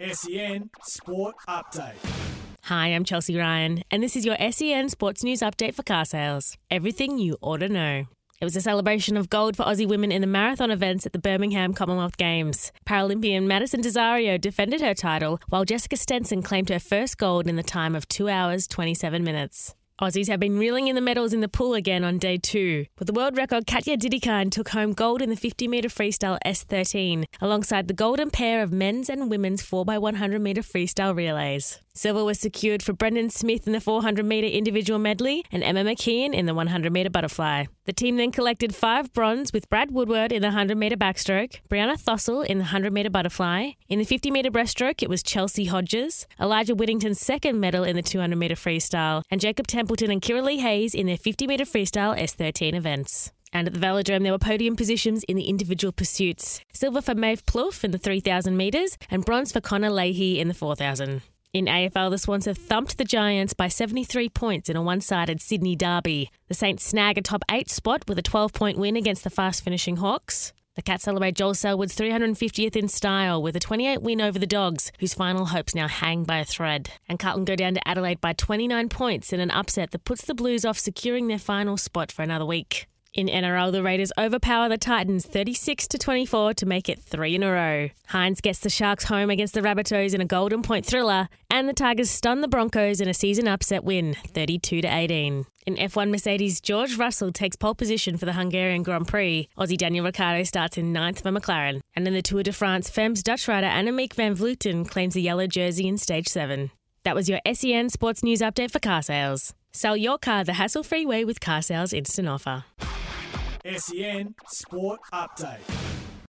SEN Sport Update. Hi, I'm Chelsea Ryan, and this is your SEN Sports News Update for car sales. Everything you ought to know. It was a celebration of gold for Aussie women in the marathon events at the Birmingham Commonwealth Games. Paralympian Madison de Rozario defended her title, while Jessica Stenson claimed her first gold in the time of 2 hours 27 minutes. Aussies have been reeling in the medals in the pool again on day two. With the world record, Katja Dedekind took home gold in the 50 metre freestyle S13, alongside the golden pair of men's and women's 4x100 metre freestyle relays. Silver was secured for Brendan Smith in the 400 metre individual medley and Emma McKeon in the 100 metre butterfly. The team then collected five bronze with Brad Woodward in the 100 metre backstroke, Brianna Throssell in the 100 metre butterfly. In the 50 metre breaststroke, it was Chelsea Hodges, Elijah Winnington's second medal in the 200 metre freestyle, and Jacob Templeton and Kirralee Hayes in their 50 metre freestyle S13 events. And at the velodrome, there were podium positions in the individual pursuits. Silver for Maeve Plouffe in the 3,000 metres and bronze for Connor Leahy in the 4,000. In AFL, the Swans have thumped the Giants by 73 points in a one sided Sydney derby. The Saints snag a top eight spot with a 12 point win against the fast finishing Hawks. The Cats celebrate Joel Selwood's 350th in style with a 28 win over the Dogs, whose final hopes now hang by a thread. And Carlton go down to Adelaide by 29 points in an upset that puts the Blues off securing their final spot for another week. In NRL, the Raiders overpower the Titans 36 to 24 to make it three in a row. Hynes gets the Sharks home against the Rabbitohs in a golden point thriller, and the Tigers stun the Broncos in a season upset win 32 to 18. In F1 Mercedes, George Russell takes pole position for the Hungarian Grand Prix. Aussie Daniel Ricciardo starts in ninth for McLaren. And in the Tour de France, Femmes Dutch rider Annemiek van Vleuten claims the yellow jersey in stage 7. That was your SEN Sports News update for car sales. Sell your car the hassle-free way with car sales instant offer. SEN Sport Update.